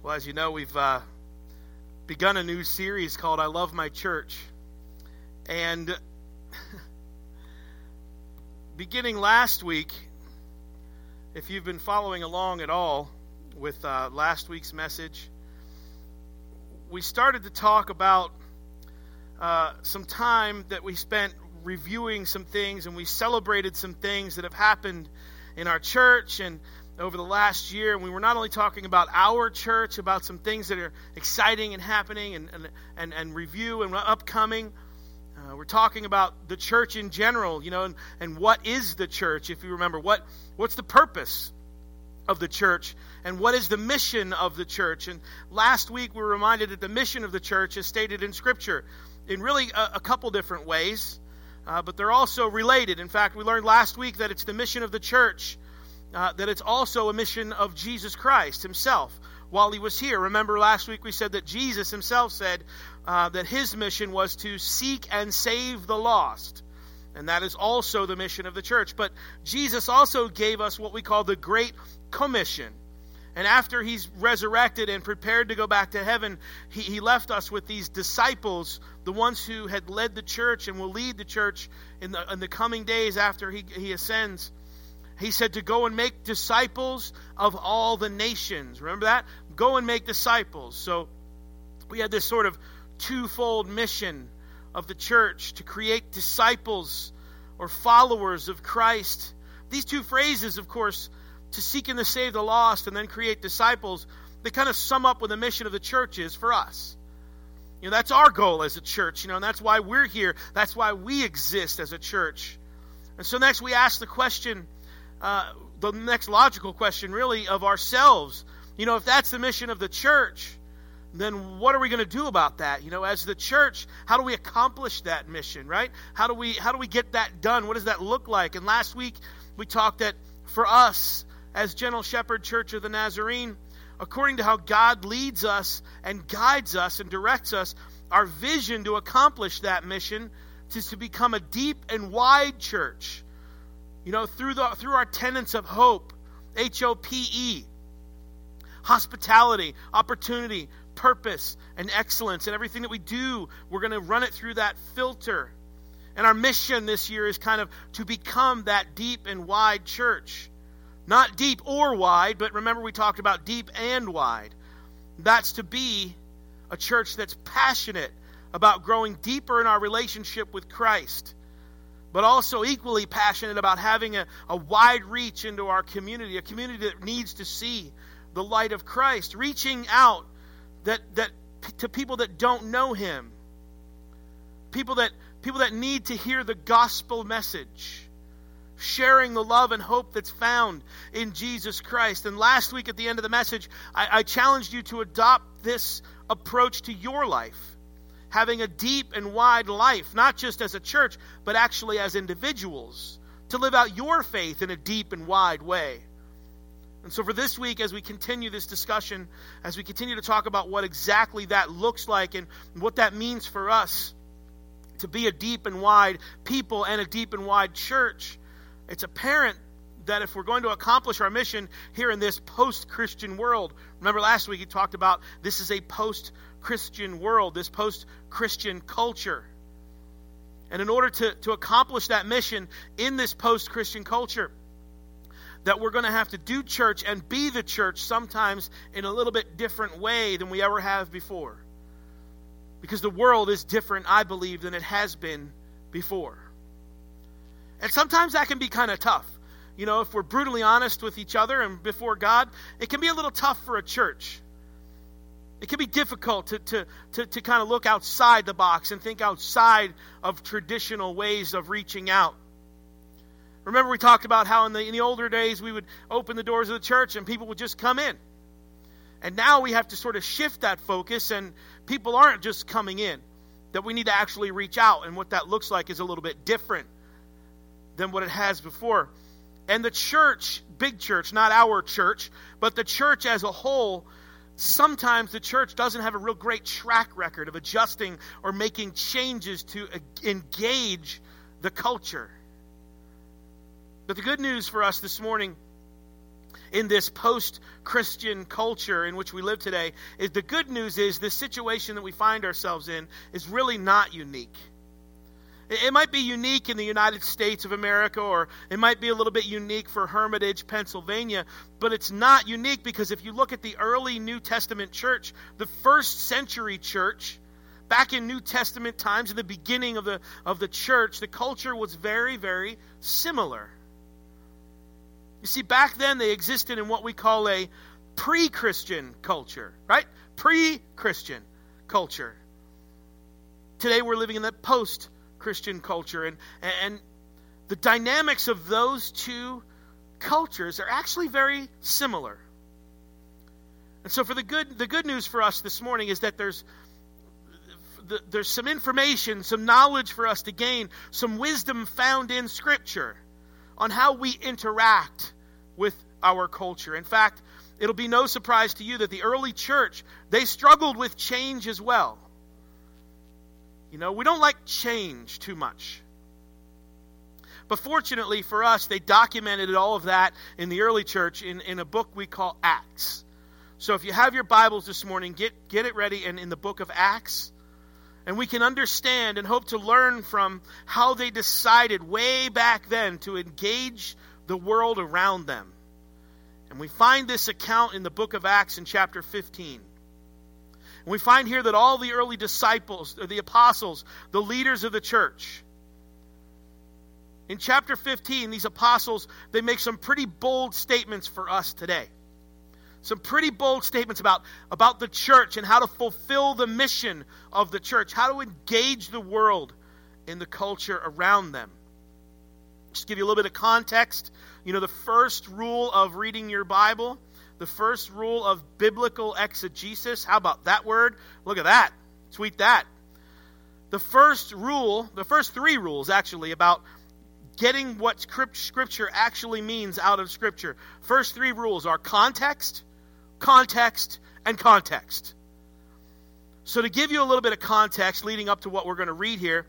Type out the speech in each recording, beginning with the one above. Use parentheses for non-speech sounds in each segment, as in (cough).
Well, as you know, we've uh, begun a new series called I Love My Church. And (laughs) beginning last week, if you've been following along at all with uh, last week's message, we started to talk about uh, some time that we spent reviewing some things and we celebrated some things that have happened in our church and over the last year. And we were not only talking about our church, about some things that are exciting and happening and, and, and, and review and upcoming. Uh, we're talking about the church in general, you know, and, and what is the church, if you remember. What, what's the purpose of the church? And what is the mission of the church? And last week we were reminded that the mission of the church is stated in Scripture in really a, a couple different ways, uh, but they're also related. In fact, we learned last week that it's the mission of the church uh, that it's also a mission of Jesus Christ himself while he was here. Remember last week we said that Jesus himself said uh, that his mission was to seek and save the lost. And that is also the mission of the church. But Jesus also gave us what we call the Great Commission. And after he's resurrected and prepared to go back to heaven, he, he, left us with these disciples, the ones who had led the church and will lead the church in the, in the coming days after he, he ascends. He said to go and make disciples of all the nations. Remember that? Go and make disciples. So we had this sort of twofold mission of the church to create disciples or followers of Christ. These two phrases, of course, to seek and to save the lost and then create disciples, they kind of sum up what the mission of the church is for us. You know, that's our goal as a church, you know, and that's why we're here. That's why we exist as a church. And so next we ask the question, uh, the next logical question, really, of ourselves. You know, if that's the mission of the church, then what are we going to do about that? You know, as the church, how do we accomplish that mission, right? How do we how do we get that done? What does that look like? And last week we talked that for us as General Shepherd Church of the Nazarene, according to how God leads us and guides us and directs us, our vision to accomplish that mission is to become a deep and wide church you know, through, the, through our tenets of hope, H O P E, hospitality, opportunity, purpose, and excellence, and everything that we do, we're going to run it through that filter. And our mission this year is kind of to become that deep and wide church. Not deep or wide, but remember we talked about deep and wide. That's to be a church that's passionate about growing deeper in our relationship with Christ but also equally passionate about having a, a wide reach into our community, a community that needs to see the light of Christ, reaching out that, that to people that don't know him, people that people that need to hear the gospel message, sharing the love and hope that's found in Jesus Christ. And last week at the end of the message, I, I challenged you to adopt this approach to your life having a deep and wide life, not just as a church, but actually as individuals, to live out your faith in a deep and wide way. And so, for this week, as we continue this discussion, as we continue to talk about what exactly that looks like and what that means for us to be a deep and wide people and a deep and wide church, it's apparent that if we're going to accomplish our mission here in this post Christian world, remember last week he talked about this is a post Christian world, this post Christian culture. And in order to, to accomplish that mission in this post Christian culture, that we're going to have to do church and be the church sometimes in a little bit different way than we ever have before. Because the world is different, I believe, than it has been before. And sometimes that can be kind of tough. You know, if we're brutally honest with each other and before God, it can be a little tough for a church it can be difficult to, to, to, to kind of look outside the box and think outside of traditional ways of reaching out. Remember, we talked about how in the, in the older days we would open the doors of the church and people would just come in. And now we have to sort of shift that focus, and people aren't just coming in. That we need to actually reach out, and what that looks like is a little bit different than what it has before. And the church, big church, not our church, but the church as a whole, sometimes the church doesn't have a real great track record of adjusting or making changes to engage the culture. But the good news for us this morning in this post Christian culture in which we live today is the good news is this situation that we find ourselves in is really not unique. It might be unique in the United States of America, or it might be a little bit unique for Hermitage, Pennsylvania, but it's not unique because if you look at the early New Testament church, the first century church, back in New Testament times, in the beginning of the, of the church, the culture was very, very similar. You see, back then they existed in what we call a pre Christian culture, right? Pre Christian culture. Today we're living in the post Christian culture, and, and the dynamics of those two cultures are actually very similar. And so, for the good, the good news for us this morning is that there's there's some information, some knowledge for us to gain, some wisdom found in Scripture on how we interact with our culture. In fact, it'll be no surprise to you that the early church, they struggled with change as well. You know, we don't like change too much. But fortunately for us, they documented all of that in the early church in, in a book we call Acts. So if you have your Bibles this morning, get, get it ready and in the book of Acts and we can understand and hope to learn from how they decided way back then to engage the world around them. And we find this account in the book of Acts in chapter 15. And we find here that all the early disciples, the apostles, the leaders of the church, in chapter 15, these apostles, they make some pretty bold statements for us today some pretty bold statements about, about the church and how to fulfill the mission of the church, how to engage the world in the culture around them. Just give you a little bit of context. You know, the first rule of reading your Bible, the first rule of biblical exegesis. How about that word? Look at that. Tweet that. The first rule, the first three rules actually, about getting what Scripture actually means out of Scripture. First three rules are context, context, and context. So, to give you a little bit of context leading up to what we're going to read here,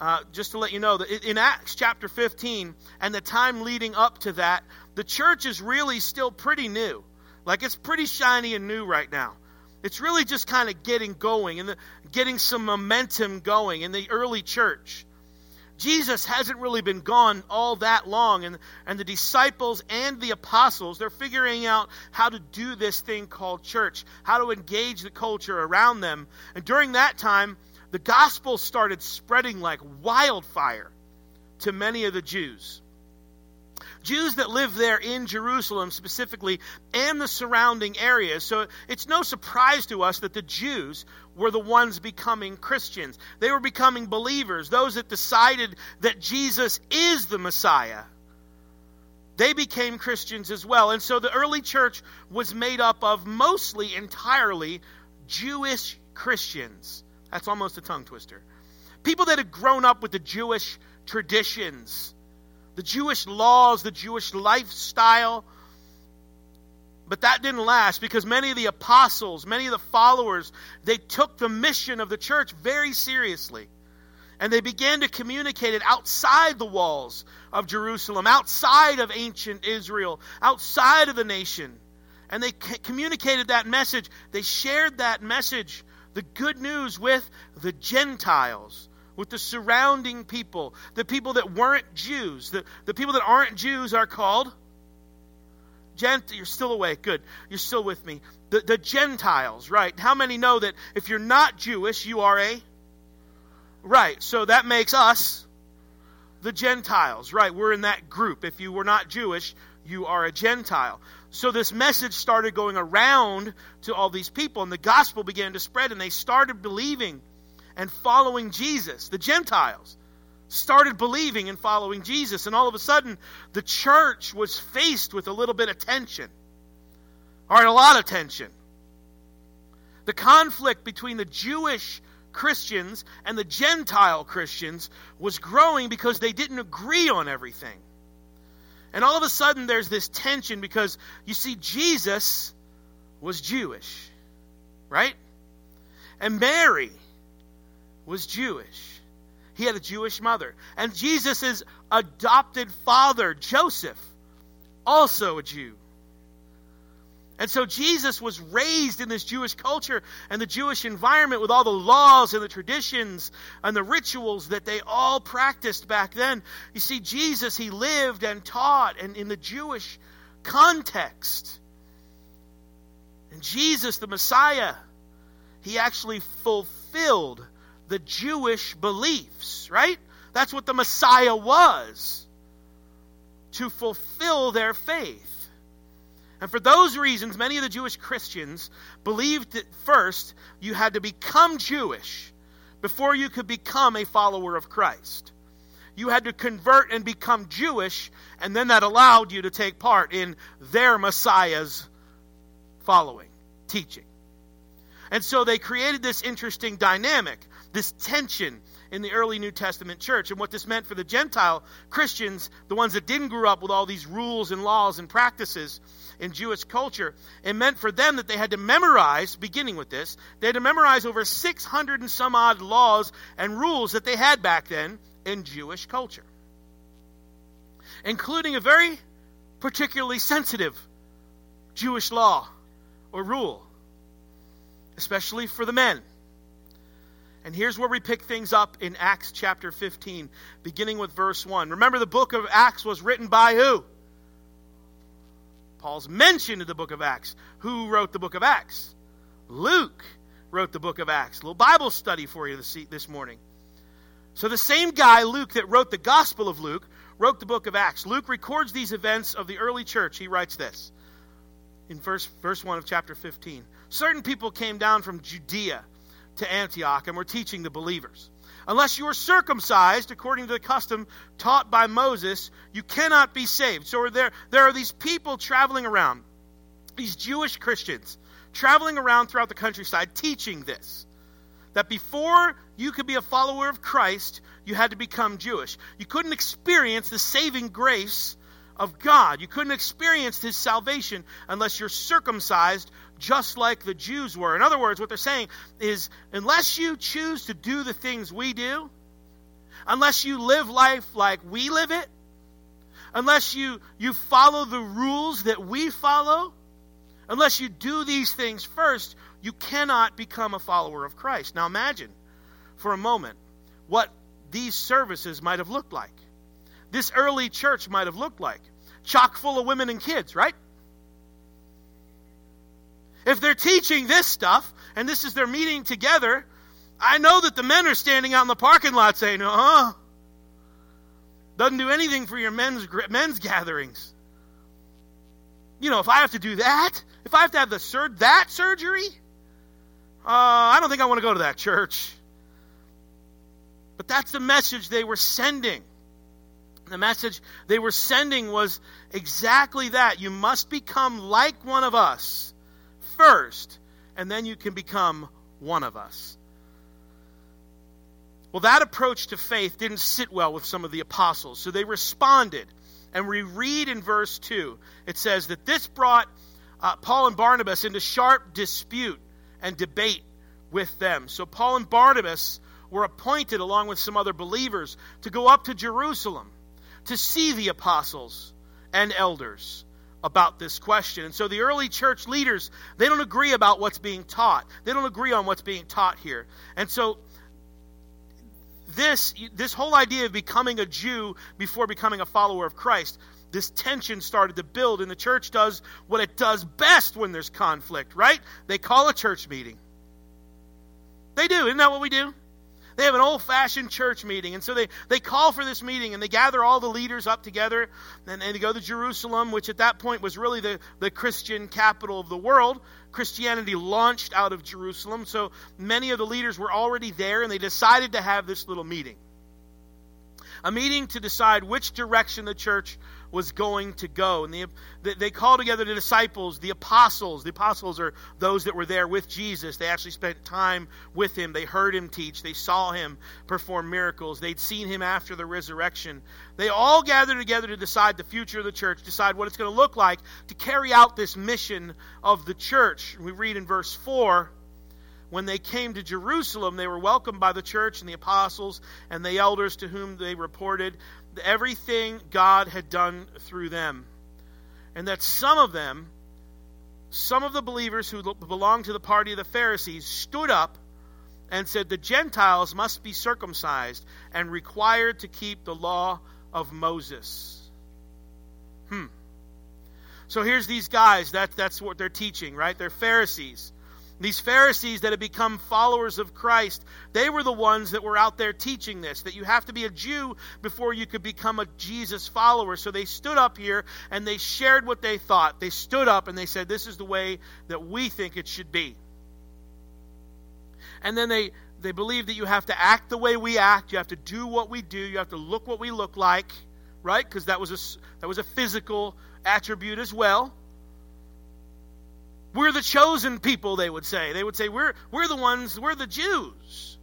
uh, just to let you know that in Acts chapter 15 and the time leading up to that, the church is really still pretty new. Like it's pretty shiny and new right now. It's really just kind of getting going and the, getting some momentum going in the early church. Jesus hasn't really been gone all that long, and, and the disciples and the apostles, they're figuring out how to do this thing called church, how to engage the culture around them. And during that time, the gospel started spreading like wildfire to many of the Jews. Jews that live there in Jerusalem specifically and the surrounding areas. So it's no surprise to us that the Jews were the ones becoming Christians. They were becoming believers, those that decided that Jesus is the Messiah. They became Christians as well. And so the early church was made up of mostly entirely Jewish Christians. That's almost a tongue twister. People that had grown up with the Jewish traditions the Jewish laws, the Jewish lifestyle. But that didn't last because many of the apostles, many of the followers, they took the mission of the church very seriously. And they began to communicate it outside the walls of Jerusalem, outside of ancient Israel, outside of the nation. And they communicated that message. They shared that message, the good news, with the Gentiles with the surrounding people, the people that weren't Jews. The, the people that aren't Jews are called Gent. You're still awake. Good. You're still with me. The, the Gentiles, right? How many know that if you're not Jewish, you are a right? So that makes us the Gentiles, right? We're in that group. If you were not Jewish, you are a Gentile. So this message started going around to all these people, and the gospel began to spread, and they started believing and following Jesus. The Gentiles started believing and following Jesus, and all of a sudden, the church was faced with a little bit of tension. All right, a lot of tension. The conflict between the Jewish Christians and the Gentile Christians was growing because they didn't agree on everything. And all of a sudden, there's this tension because you see, Jesus was Jewish, right? And Mary was Jewish. He had a Jewish mother. And Jesus' adopted father, Joseph, also a Jew. And so Jesus was raised in this Jewish culture and the Jewish environment with all the laws and the traditions and the rituals that they all practiced back then. You see, Jesus, he lived and taught and in the Jewish context. And Jesus, the Messiah, he actually fulfilled the Jewish beliefs, right? That's what the Messiah was to fulfill their faith. And for those reasons, many of the Jewish Christians believed that first you had to become Jewish before you could become a follower of Christ. You had to convert and become Jewish, and then that allowed you to take part in their Messiah's following, teaching. And so they created this interesting dynamic, this tension in the early New Testament church. And what this meant for the Gentile Christians, the ones that didn't grow up with all these rules and laws and practices, in Jewish culture. It meant for them that they had to memorize, beginning with this, they had to memorize over 600 and some odd laws and rules that they had back then in Jewish culture, including a very particularly sensitive Jewish law or rule, especially for the men. And here's where we pick things up in Acts chapter 15, beginning with verse 1. Remember, the book of Acts was written by who? Paul's mentioned in the book of Acts. Who wrote the book of Acts? Luke wrote the book of Acts. A little Bible study for you this, this morning. So, the same guy, Luke, that wrote the Gospel of Luke, wrote the book of Acts. Luke records these events of the early church. He writes this in verse, verse 1 of chapter 15. Certain people came down from Judea to Antioch and were teaching the believers. Unless you are circumcised according to the custom taught by Moses, you cannot be saved. So there, there are these people traveling around, these Jewish Christians, traveling around throughout the countryside teaching this. That before you could be a follower of Christ, you had to become Jewish. You couldn't experience the saving grace of God. You couldn't experience His salvation unless you're circumcised just like the Jews were. In other words, what they're saying is unless you choose to do the things we do, unless you live life like we live it, unless you, you follow the rules that we follow, unless you do these things first, you cannot become a follower of Christ. Now imagine for a moment what these services might have looked like. This early church might have looked like. Chock full of women and kids, right? If they're teaching this stuff and this is their meeting together, I know that the men are standing out in the parking lot saying, uh huh. Doesn't do anything for your men's, men's gatherings. You know, if I have to do that, if I have to have the sur- that surgery, uh, I don't think I want to go to that church. But that's the message they were sending. The message they were sending was exactly that. You must become like one of us first, and then you can become one of us. Well, that approach to faith didn't sit well with some of the apostles, so they responded. And we read in verse 2, it says that this brought uh, Paul and Barnabas into sharp dispute and debate with them. So Paul and Barnabas were appointed, along with some other believers, to go up to Jerusalem to see the apostles and elders about this question. And so the early church leaders, they don't agree about what's being taught. They don't agree on what's being taught here. And so this this whole idea of becoming a Jew before becoming a follower of Christ, this tension started to build and the church does what it does best when there's conflict, right? They call a church meeting. They do. Isn't that what we do? They have an old fashioned church meeting. And so they, they call for this meeting and they gather all the leaders up together and, and they go to Jerusalem, which at that point was really the, the Christian capital of the world. Christianity launched out of Jerusalem. So many of the leaders were already there and they decided to have this little meeting. A meeting to decide which direction the church was going to go. And they, they called together the disciples, the apostles. The apostles are those that were there with Jesus. They actually spent time with him. They heard him teach. They saw him perform miracles. They'd seen him after the resurrection. They all gathered together to decide the future of the church, decide what it's going to look like to carry out this mission of the church. We read in verse 4 when they came to Jerusalem, they were welcomed by the church and the apostles and the elders to whom they reported everything God had done through them. And that some of them some of the believers who belonged to the party of the Pharisees stood up and said the Gentiles must be circumcised and required to keep the law of Moses. Hmm. So here's these guys, that, that's what they're teaching, right? They're Pharisees. These Pharisees that had become followers of Christ, they were the ones that were out there teaching this that you have to be a Jew before you could become a Jesus follower. So they stood up here and they shared what they thought. They stood up and they said, This is the way that we think it should be. And then they, they believe that you have to act the way we act, you have to do what we do, you have to look what we look like, right? Because that, was a, that was a physical attribute as well. We're the chosen people, they would say. They would say, We're, we're the ones, we're the Jews.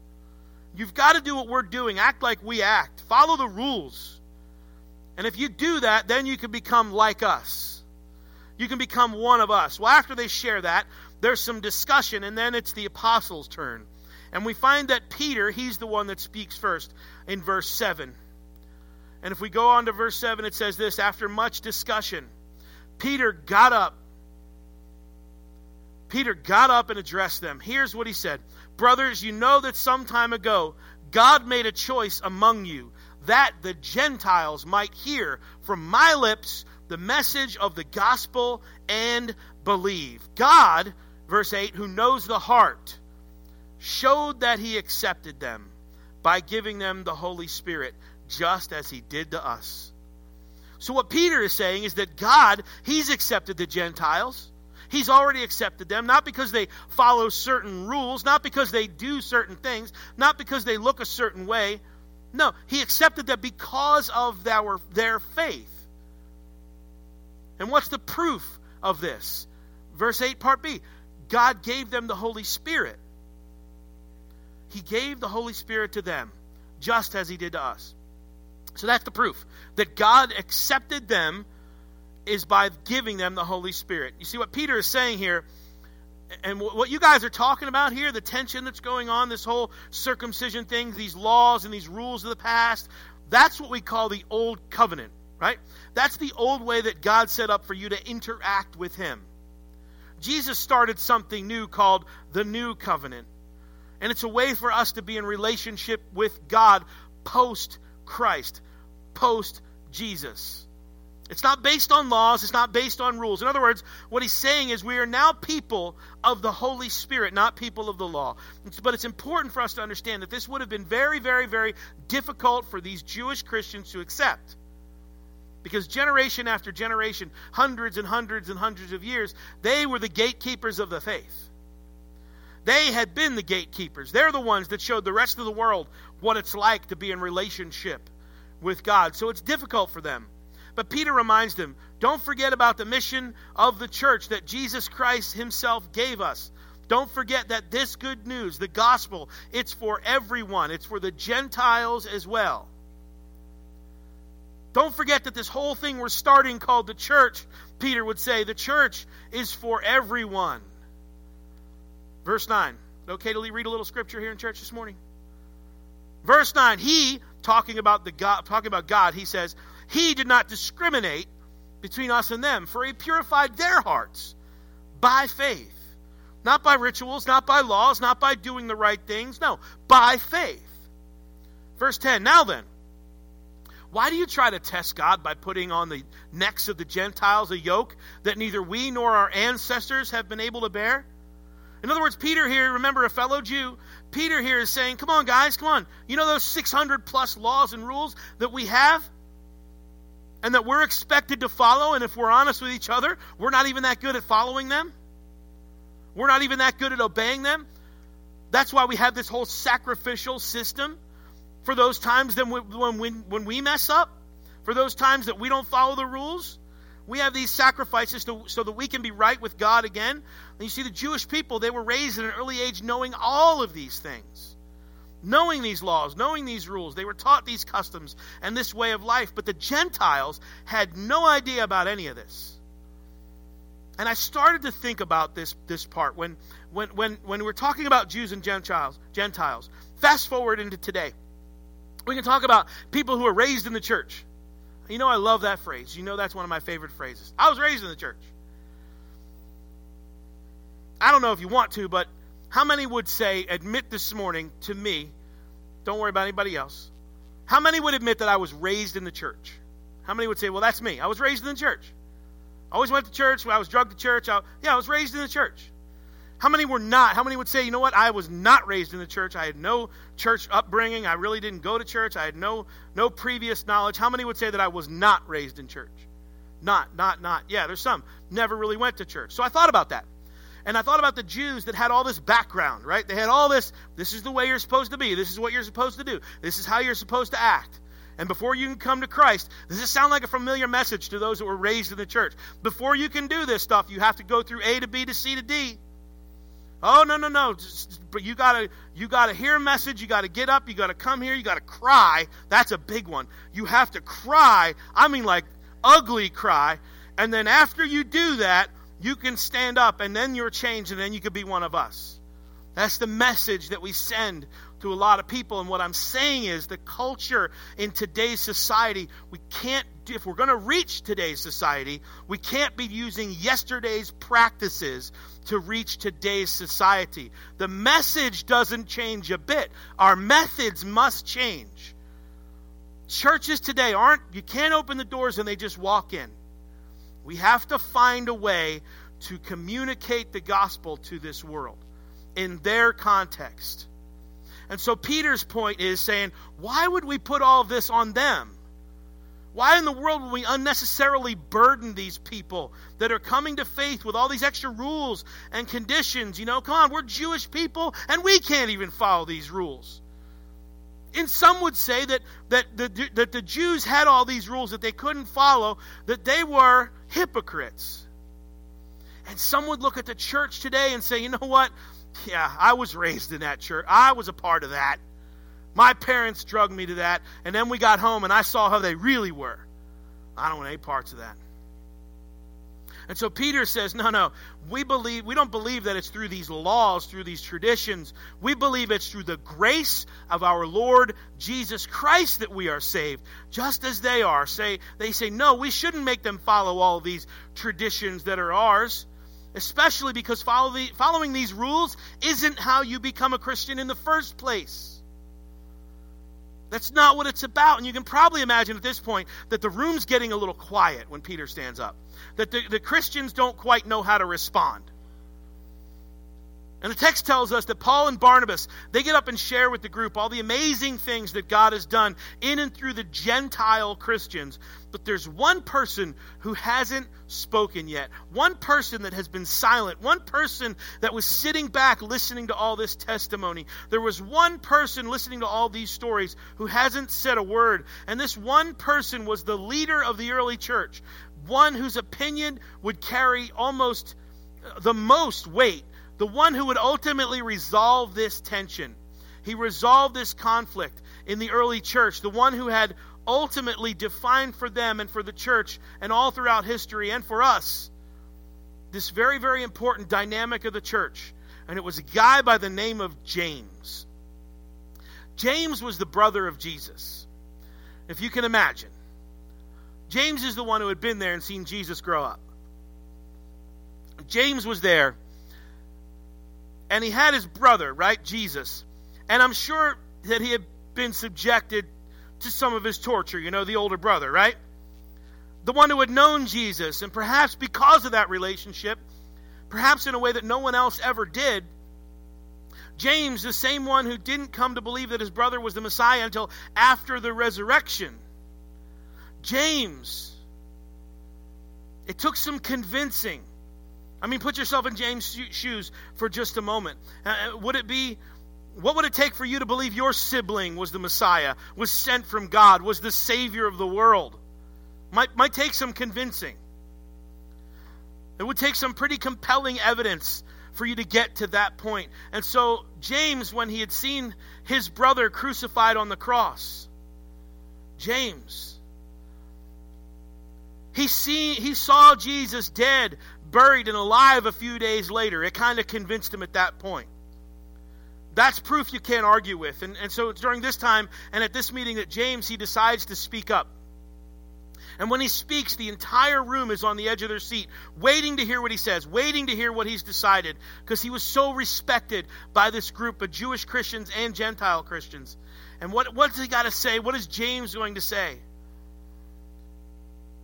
You've got to do what we're doing, act like we act, follow the rules. And if you do that, then you can become like us. You can become one of us. Well, after they share that, there's some discussion, and then it's the apostles' turn. And we find that Peter, he's the one that speaks first in verse 7. And if we go on to verse 7, it says this After much discussion, Peter got up Peter got up and addressed them. Here's what he said Brothers, you know that some time ago God made a choice among you that the Gentiles might hear from my lips the message of the gospel and believe. God, verse 8, who knows the heart, showed that he accepted them by giving them the Holy Spirit, just as he did to us. So, what Peter is saying is that God, he's accepted the Gentiles. He's already accepted them, not because they follow certain rules, not because they do certain things, not because they look a certain way. No, he accepted them because of their, their faith. And what's the proof of this? Verse 8, part B God gave them the Holy Spirit. He gave the Holy Spirit to them, just as He did to us. So that's the proof that God accepted them is by giving them the Holy Spirit. You see what Peter is saying here, and what you guys are talking about here, the tension that's going on, this whole circumcision thing, these laws and these rules of the past, that's what we call the old covenant, right? That's the old way that God set up for you to interact with Him. Jesus started something new called the new covenant. And it's a way for us to be in relationship with God post Christ, post Jesus. It's not based on laws, it's not based on rules. In other words, what he's saying is we are now people of the Holy Spirit, not people of the law. But it's important for us to understand that this would have been very, very, very difficult for these Jewish Christians to accept. Because generation after generation, hundreds and hundreds and hundreds of years, they were the gatekeepers of the faith. They had been the gatekeepers. They're the ones that showed the rest of the world what it's like to be in relationship with God. So it's difficult for them. But Peter reminds them don't forget about the mission of the church that Jesus Christ himself gave us. Don't forget that this good news, the gospel, it's for everyone, it's for the Gentiles as well. Don't forget that this whole thing we're starting called the church, Peter would say, the church is for everyone. Verse 9. Okay to read a little scripture here in church this morning? Verse 9, he talking about the God talking about God, he says, he did not discriminate between us and them, for he purified their hearts by faith. Not by rituals, not by laws, not by doing the right things. No, by faith. Verse 10 Now then, why do you try to test God by putting on the necks of the Gentiles a yoke that neither we nor our ancestors have been able to bear? In other words, Peter here, remember a fellow Jew, Peter here is saying, Come on, guys, come on. You know those 600 plus laws and rules that we have? And that we're expected to follow, and if we're honest with each other, we're not even that good at following them. We're not even that good at obeying them. That's why we have this whole sacrificial system for those times when we, when we, mess up, for those times that we don't follow the rules. We have these sacrifices to, so that we can be right with God again. And you see, the Jewish people, they were raised at an early age knowing all of these things knowing these laws, knowing these rules. They were taught these customs and this way of life, but the Gentiles had no idea about any of this. And I started to think about this this part when when when when we're talking about Jews and Gentiles, Gentiles. Fast forward into today. We can talk about people who are raised in the church. You know I love that phrase. You know that's one of my favorite phrases. I was raised in the church. I don't know if you want to, but how many would say, admit this morning to me, don't worry about anybody else? How many would admit that I was raised in the church? How many would say, well, that's me? I was raised in the church. I always went to church. I was drugged to church. I, yeah, I was raised in the church. How many were not? How many would say, you know what? I was not raised in the church. I had no church upbringing. I really didn't go to church. I had no no previous knowledge. How many would say that I was not raised in church? Not, not, not. Yeah, there's some. Never really went to church. So I thought about that. And I thought about the Jews that had all this background, right? They had all this, this is the way you're supposed to be. This is what you're supposed to do. This is how you're supposed to act. And before you can come to Christ, does this sound like a familiar message to those that were raised in the church? Before you can do this stuff, you have to go through A to B to C to D. Oh no no no! But you gotta you gotta hear a message. You gotta get up. You gotta come here. You gotta cry. That's a big one. You have to cry. I mean like ugly cry. And then after you do that, you can stand up, and then you're changed, and then you could be one of us. That's the message that we send to a lot of people. And what I'm saying is the culture in today's society, we can't, if we're going to reach today's society, we can't be using yesterday's practices to reach today's society. The message doesn't change a bit, our methods must change. Churches today aren't, you can't open the doors and they just walk in. We have to find a way to communicate the gospel to this world in their context. And so Peter's point is saying, why would we put all this on them? Why in the world would we unnecessarily burden these people that are coming to faith with all these extra rules and conditions? You know, come on, we're Jewish people and we can't even follow these rules. And some would say that, that, the, that the Jews had all these rules that they couldn't follow, that they were hypocrites. And some would look at the church today and say, you know what? Yeah, I was raised in that church. I was a part of that. My parents drugged me to that, and then we got home and I saw how they really were. I don't want any parts of that. And so Peter says, no, no, we believe we don't believe that it's through these laws, through these traditions. We believe it's through the grace of our Lord Jesus Christ that we are saved, just as they are. Say they say, no, we shouldn't make them follow all these traditions that are ours especially because follow the, following these rules isn't how you become a Christian in the first place. That's not what it's about. And you can probably imagine at this point that the room's getting a little quiet when Peter stands up, that the, the Christians don't quite know how to respond. And the text tells us that Paul and Barnabas, they get up and share with the group all the amazing things that God has done in and through the Gentile Christians. But there's one person who hasn't spoken yet. One person that has been silent. One person that was sitting back listening to all this testimony. There was one person listening to all these stories who hasn't said a word. And this one person was the leader of the early church. One whose opinion would carry almost the most weight the one who would ultimately resolve this tension. He resolved this conflict in the early church, the one who had ultimately defined for them and for the church and all throughout history and for us this very, very important dynamic of the church. And it was a guy by the name of James. James was the brother of Jesus, if you can imagine. James is the one who had been there and seen Jesus grow up. James was there and he had his brother, right, Jesus. And I'm sure that he had been subjected to some of his torture, you know, the older brother, right? The one who had known Jesus, and perhaps because of that relationship, perhaps in a way that no one else ever did, James, the same one who didn't come to believe that his brother was the Messiah until after the resurrection. James, it took some convincing I mean, put yourself in James' shoes for just a moment. Uh, uh, would it be, what would it take for you to believe your sibling was the Messiah, was sent from God, was the Savior of the world? Might, might take some convincing. It would take some pretty compelling evidence for you to get to that point. And so, James, when he had seen his brother crucified on the cross, James, he, see, he saw Jesus dead, buried and alive a few days later. It kind of convinced him at that point. That's proof you can't argue with. And, and so it's during this time and at this meeting that James, he decides to speak up. And when he speaks, the entire room is on the edge of their seat, waiting to hear what he says, waiting to hear what he's decided, because he was so respected by this group of Jewish Christians and Gentile Christians. And what, what's he got to say? What is James going to say?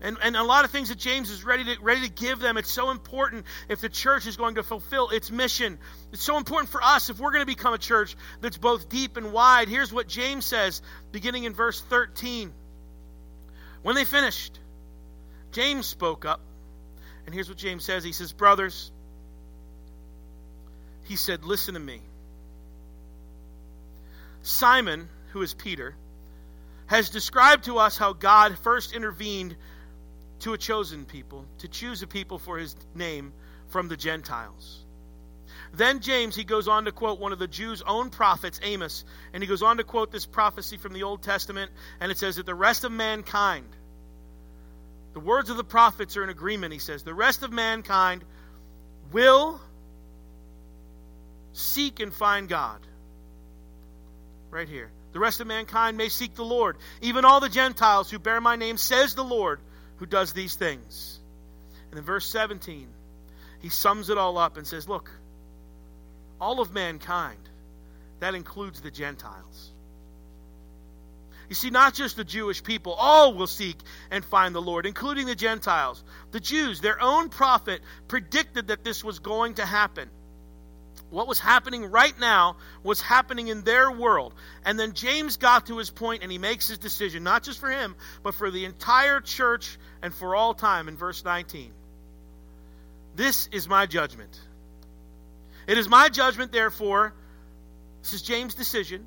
And, and a lot of things that James is ready to, ready to give them. It's so important if the church is going to fulfill its mission. It's so important for us if we're going to become a church that's both deep and wide. Here's what James says, beginning in verse 13. When they finished, James spoke up. And here's what James says He says, Brothers, he said, Listen to me. Simon, who is Peter, has described to us how God first intervened to a chosen people, to choose a people for his name from the Gentiles. Then James, he goes on to quote one of the Jews' own prophets, Amos, and he goes on to quote this prophecy from the Old Testament, and it says that the rest of mankind, the words of the prophets are in agreement, he says, the rest of mankind will seek and find God. Right here. The rest of mankind may seek the Lord. Even all the Gentiles who bear my name, says the Lord, who does these things. And in verse 17, he sums it all up and says, Look, all of mankind, that includes the Gentiles. You see, not just the Jewish people, all will seek and find the Lord, including the Gentiles. The Jews, their own prophet, predicted that this was going to happen. What was happening right now was happening in their world. And then James got to his point and he makes his decision, not just for him, but for the entire church and for all time in verse 19. This is my judgment. It is my judgment, therefore, this is James' decision,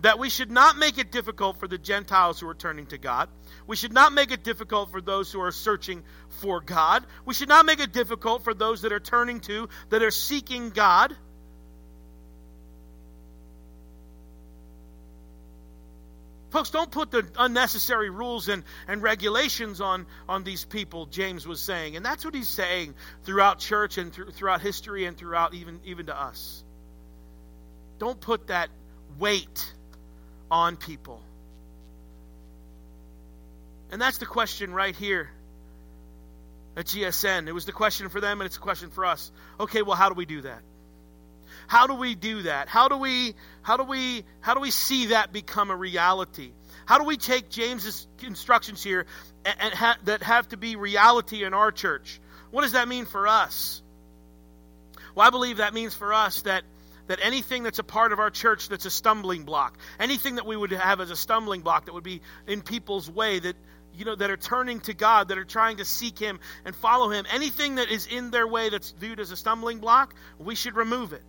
that we should not make it difficult for the Gentiles who are turning to God. We should not make it difficult for those who are searching for God. We should not make it difficult for those that are turning to, that are seeking God. Folks, don't put the unnecessary rules and, and regulations on, on these people, James was saying. And that's what he's saying throughout church and th- throughout history and throughout even, even to us. Don't put that weight on people. And that's the question right here at GSN. It was the question for them, and it's a question for us. Okay, well, how do we do that? How do we do that? How do we how do we how do we see that become a reality? How do we take James's instructions here and, and ha, that have to be reality in our church? What does that mean for us? Well, I believe that means for us that that anything that's a part of our church that's a stumbling block, anything that we would have as a stumbling block that would be in people's way that you know that are turning to God, that are trying to seek him and follow him, anything that is in their way that's viewed as a stumbling block, we should remove it.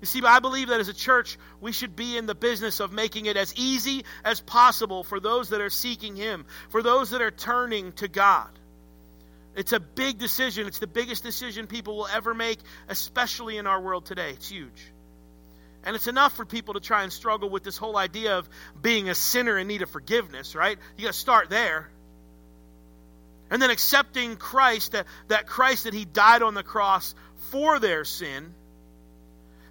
You see, I believe that as a church, we should be in the business of making it as easy as possible for those that are seeking Him, for those that are turning to God. It's a big decision. It's the biggest decision people will ever make, especially in our world today. It's huge. And it's enough for people to try and struggle with this whole idea of being a sinner in need of forgiveness, right? You got to start there. And then accepting Christ, that, that Christ that He died on the cross for their sin.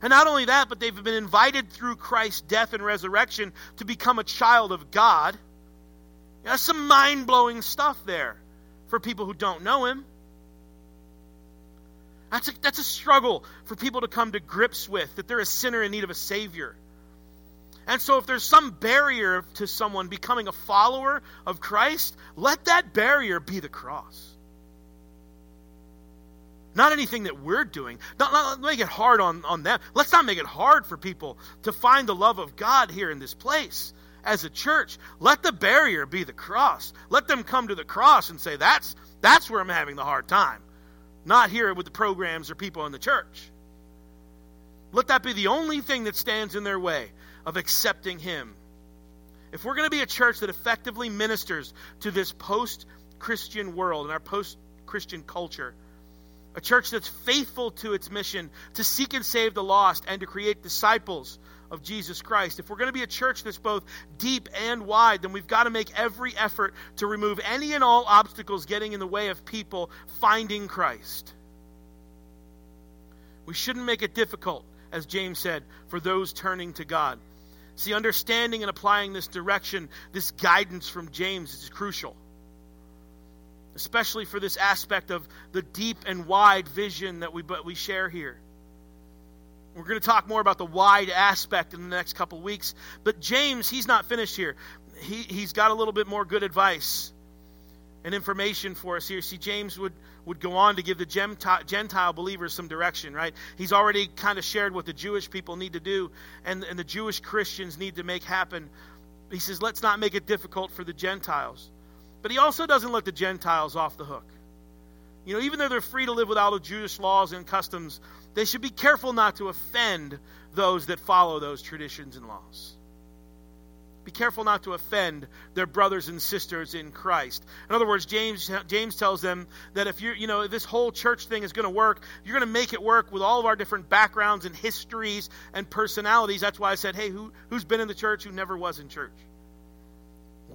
And not only that, but they've been invited through Christ's death and resurrection to become a child of God. That's some mind blowing stuff there for people who don't know him. That's a, that's a struggle for people to come to grips with, that they're a sinner in need of a Savior. And so, if there's some barrier to someone becoming a follower of Christ, let that barrier be the cross. Not anything that we're doing. Not, not make it hard on, on them. Let's not make it hard for people to find the love of God here in this place as a church, let the barrier be the cross. Let them come to the cross and say, that's, that's where I'm having the hard time. Not here with the programs or people in the church. Let that be the only thing that stands in their way of accepting Him. If we're going to be a church that effectively ministers to this post Christian world and our post Christian culture, a church that's faithful to its mission to seek and save the lost and to create disciples of Jesus Christ. If we're going to be a church that's both deep and wide, then we've got to make every effort to remove any and all obstacles getting in the way of people finding Christ. We shouldn't make it difficult, as James said, for those turning to God. See, understanding and applying this direction, this guidance from James is crucial. Especially for this aspect of the deep and wide vision that we, we share here. We're going to talk more about the wide aspect in the next couple weeks. But James, he's not finished here. He, he's got a little bit more good advice and information for us here. See, James would, would go on to give the Gentile believers some direction, right? He's already kind of shared what the Jewish people need to do and, and the Jewish Christians need to make happen. He says, let's not make it difficult for the Gentiles. But he also doesn't let the Gentiles off the hook. You know, even though they're free to live without the Jewish laws and customs, they should be careful not to offend those that follow those traditions and laws. Be careful not to offend their brothers and sisters in Christ. In other words, James James tells them that if you're, you know, this whole church thing is going to work, you're going to make it work with all of our different backgrounds and histories and personalities. That's why I said, hey, who who's been in the church who never was in church?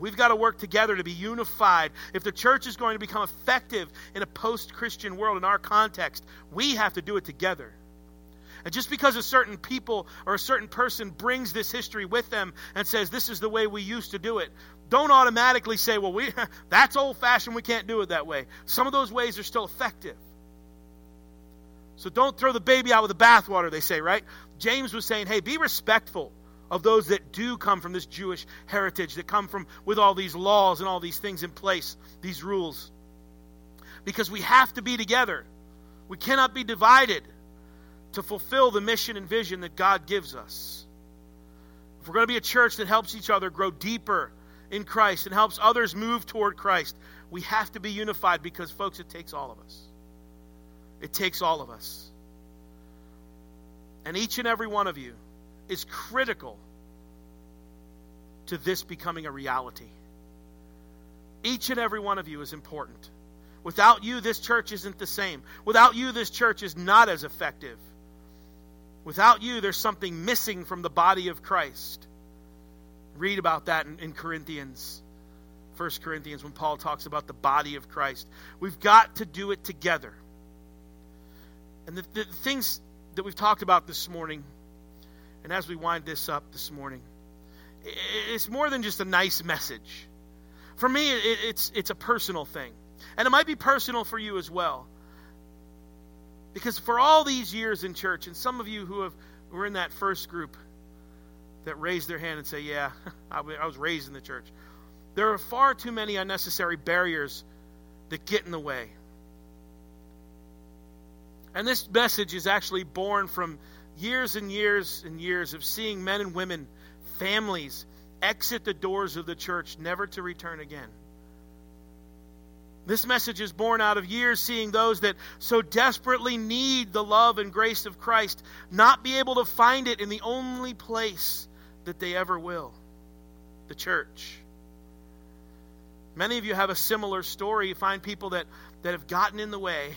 We've got to work together to be unified. If the church is going to become effective in a post Christian world in our context, we have to do it together. And just because a certain people or a certain person brings this history with them and says this is the way we used to do it, don't automatically say, well, we, (laughs) that's old fashioned, we can't do it that way. Some of those ways are still effective. So don't throw the baby out with the bathwater, they say, right? James was saying, hey, be respectful of those that do come from this Jewish heritage, that come from with all these laws and all these things in place, these rules. Because we have to be together. We cannot be divided to fulfill the mission and vision that God gives us. If we're going to be a church that helps each other grow deeper in Christ and helps others move toward Christ, we have to be unified because, folks, it takes all of us. It takes all of us. And each and every one of you is critical to this becoming a reality. Each and every one of you is important. Without you, this church isn't the same. Without you, this church is not as effective. Without you, there's something missing from the body of Christ. Read about that in, in Corinthians, 1 Corinthians, when Paul talks about the body of Christ. We've got to do it together. And the, the things that we've talked about this morning and as we wind this up this morning, it's more than just a nice message. For me, it's, it's a personal thing. And it might be personal for you as well. Because for all these years in church, and some of you who have were in that first group that raised their hand and say, Yeah, (laughs) I was raised in the church. There are far too many unnecessary barriers that get in the way. And this message is actually born from years and years and years of seeing men and women, families, exit the doors of the church, never to return again. This message is born out of years seeing those that so desperately need the love and grace of Christ not be able to find it in the only place that they ever will the church. Many of you have a similar story. You find people that, that have gotten in the way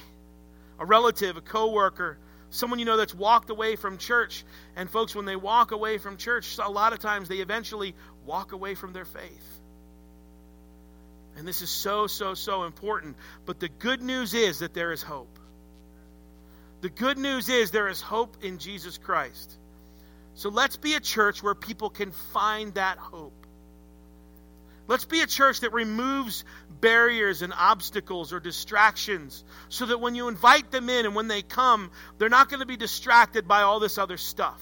a relative, a coworker, someone you know that's walked away from church. And folks, when they walk away from church, a lot of times they eventually walk away from their faith. And this is so, so, so important. But the good news is that there is hope. The good news is there is hope in Jesus Christ. So let's be a church where people can find that hope. Let's be a church that removes barriers and obstacles or distractions so that when you invite them in and when they come, they're not going to be distracted by all this other stuff.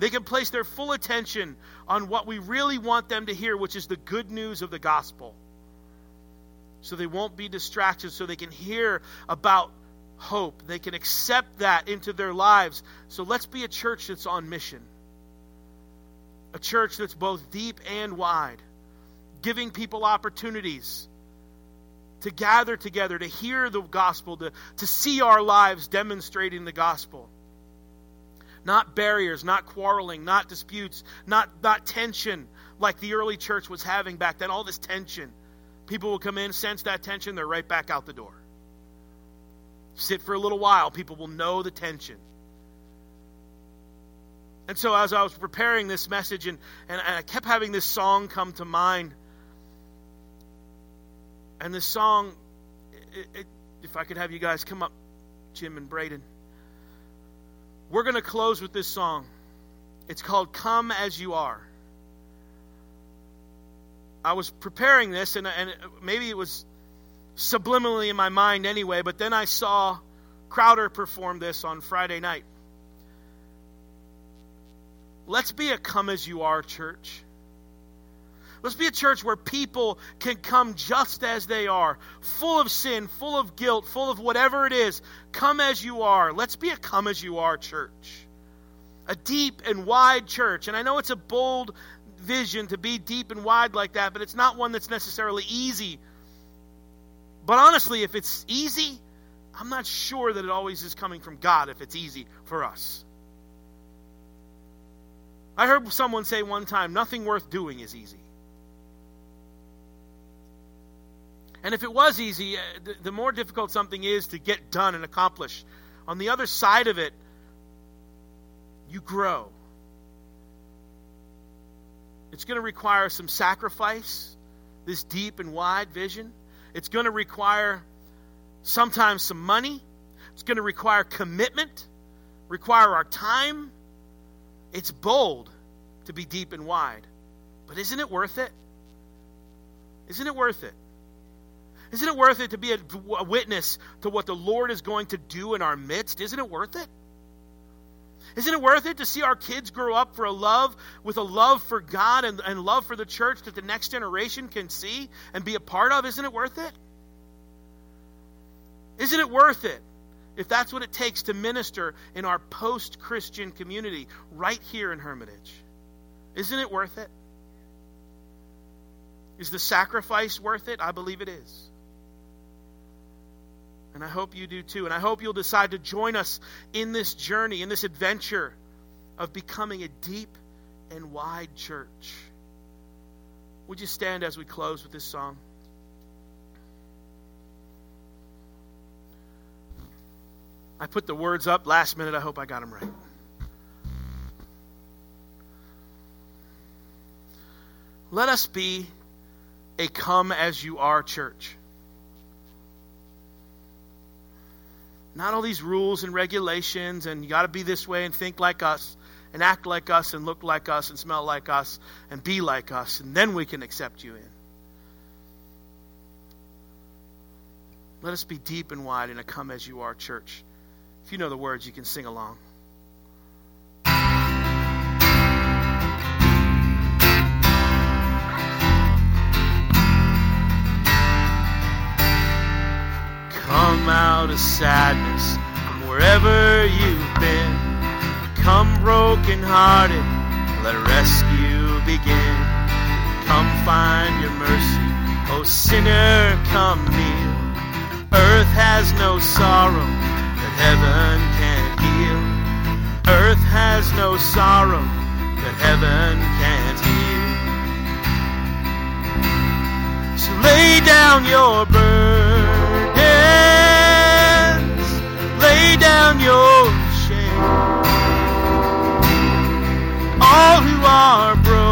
They can place their full attention on what we really want them to hear, which is the good news of the gospel. So they won't be distracted, so they can hear about hope. They can accept that into their lives. So let's be a church that's on mission a church that's both deep and wide, giving people opportunities to gather together, to hear the gospel, to, to see our lives demonstrating the gospel. Not barriers, not quarreling, not disputes, not, not tension like the early church was having back then. All this tension. People will come in, sense that tension, they're right back out the door. Sit for a little while, people will know the tension. And so, as I was preparing this message, and, and, and I kept having this song come to mind. And this song, it, it, if I could have you guys come up, Jim and Braden. We're going to close with this song. It's called Come As You Are. I was preparing this, and, and maybe it was subliminally in my mind anyway, but then I saw Crowder perform this on Friday night. Let's be a come as you are church. Let's be a church where people can come just as they are, full of sin, full of guilt, full of whatever it is. Come as you are. Let's be a come as you are church. A deep and wide church. And I know it's a bold vision to be deep and wide like that, but it's not one that's necessarily easy. But honestly, if it's easy, I'm not sure that it always is coming from God if it's easy for us. I heard someone say one time, nothing worth doing is easy. And if it was easy, uh, the, the more difficult something is to get done and accomplish, on the other side of it, you grow. It's going to require some sacrifice, this deep and wide vision. It's going to require sometimes some money. It's going to require commitment, require our time. It's bold to be deep and wide. But isn't it worth it? Isn't it worth it? Isn't it worth it to be a, a, witness to what the Lord is going to do in our midst? Isn't it worth it? Isn't it worth it to see our kids grow up for a love, with a love for God and, and love for the church that the next generation can see and be a part of? Isn't it worth it? Isn't it worth it if that's what it takes to minister in our post Christian community right here in Hermitage? Isn't it worth it? Is the sacrifice worth it? I believe it is. And I hope you do too. And I hope you'll decide to join us in this journey, in this adventure of becoming a deep and wide church. Would you stand as we close with this song? I put the words up last minute. I hope I got them right. Let us be a come as you are church. Not all these rules and regulations, and you got to be this way and think like us, and act like us, and look like us, and smell like us, and be like us, and then we can accept you in. Let us be deep and wide in a come as you are church. If you know the words, you can sing along. Come out of sadness from wherever you've been. Come broken hearted, let rescue begin. Come find your mercy, O sinner, come kneel. Earth has no sorrow heaven can't heal. Earth has no sorrow that heaven can't heal. So lay down your burden lay down your shame. All who are broken,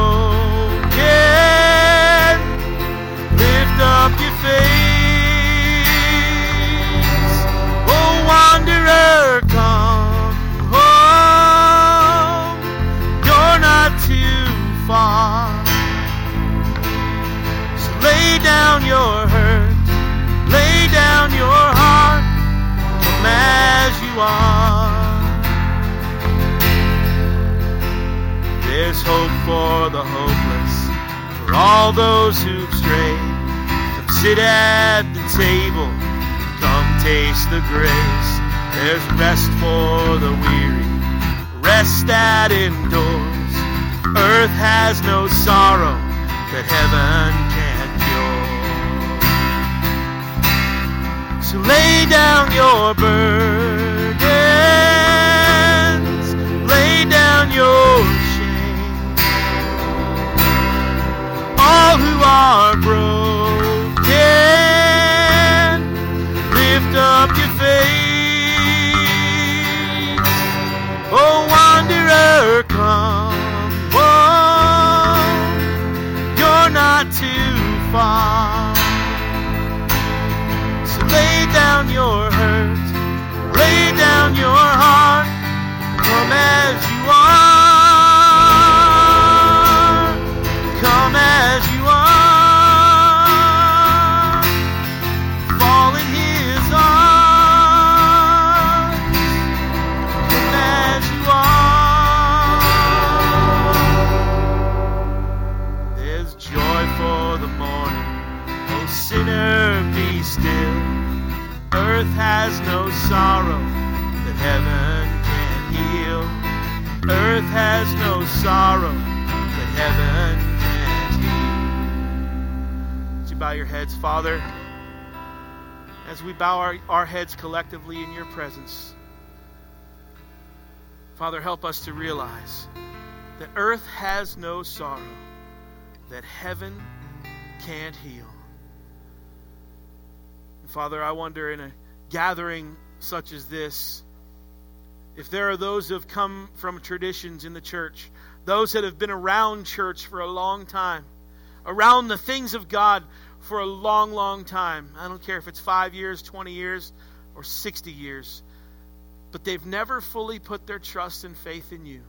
There's hope for the hopeless, for all those who've strayed. Come sit at the table, come taste the grace. There's rest for the weary, rest that endures. Earth has no sorrow that heaven can't cure. So lay down your burdens, your shame. All who are broken, lift up your face. Oh, wanderer, come home. You're not too far. So lay down your hurt, lay down your heart, come as you heads, Father? As we bow our, our heads collectively in your presence, Father, help us to realize that earth has no sorrow that heaven can't heal. And Father, I wonder in a gathering such as this, if there are those who have come from traditions in the church, those that have been around church for a long time, around the things of God for a long, long time. I don't care if it's five years, 20 years, or 60 years, but they've never fully put their trust and faith in you.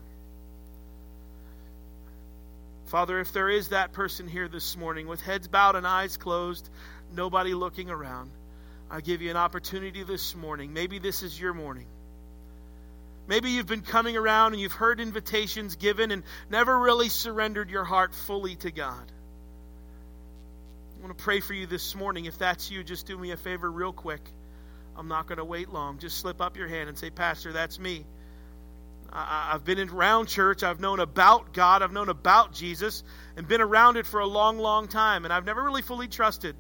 Father, if there is that person here this morning with heads bowed and eyes closed, nobody looking around, I give you an opportunity this morning. Maybe this is your morning. Maybe you've been coming around and you've heard invitations given and never really surrendered your heart fully to God. I want to pray for you this morning. If that's you, just do me a favor, real quick. I'm not going to wait long. Just slip up your hand and say, Pastor, that's me. I, have been around church. I've known about God. I've known about Jesus and been around it for a long, long time. And I've never really fully trusted.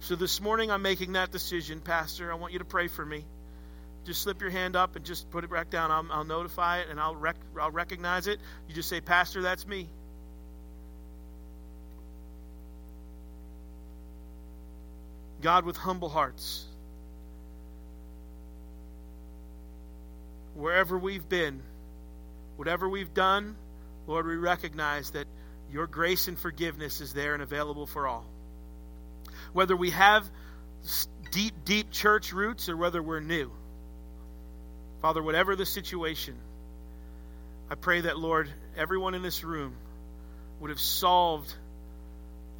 So this morning I'm making that decision. Pastor, I want you to pray for me. Just slip your hand up and just put it back down. I'll, I'll notify it and I'll, rec- I'll recognize it. You just say, Pastor, that's me. God, with humble hearts, wherever we've been, Whatever we've done, Lord, we recognize that your grace and forgiveness is there and available for all. Whether we have deep, deep church roots or whether we're new. Father, whatever the situation, I pray that, Lord, everyone in this room would have solved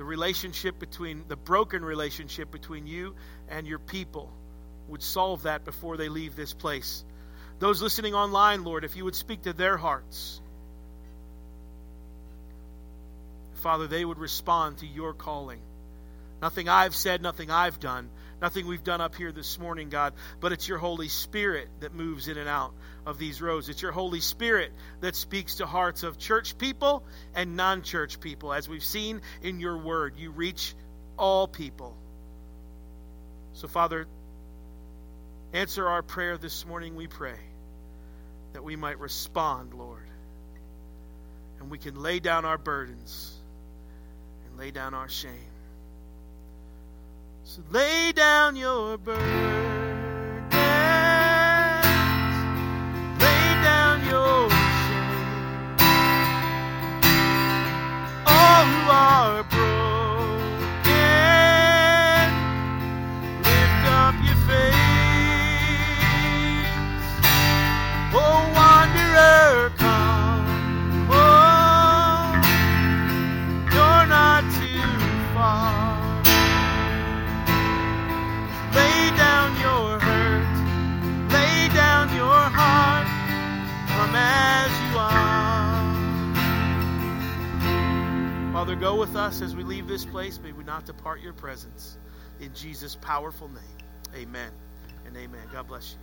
the relationship between the broken relationship between you and your people, would solve that before they leave this place. Those listening online, Lord, if you would speak to their hearts, Father, they would respond to your calling. Nothing I've said, nothing I've done, nothing we've done up here this morning, God, but it's your Holy Spirit that moves in and out of these roads. It's your Holy Spirit that speaks to hearts of church people and non church people. As we've seen in your word, you reach all people. So, Father, answer our prayer this morning, we pray that we might respond, Lord. And we can lay down our burdens and lay down our shame. So lay down your burdens, with us as we leave this place. May we not depart your presence. In Jesus' powerful name, amen and amen. God bless you.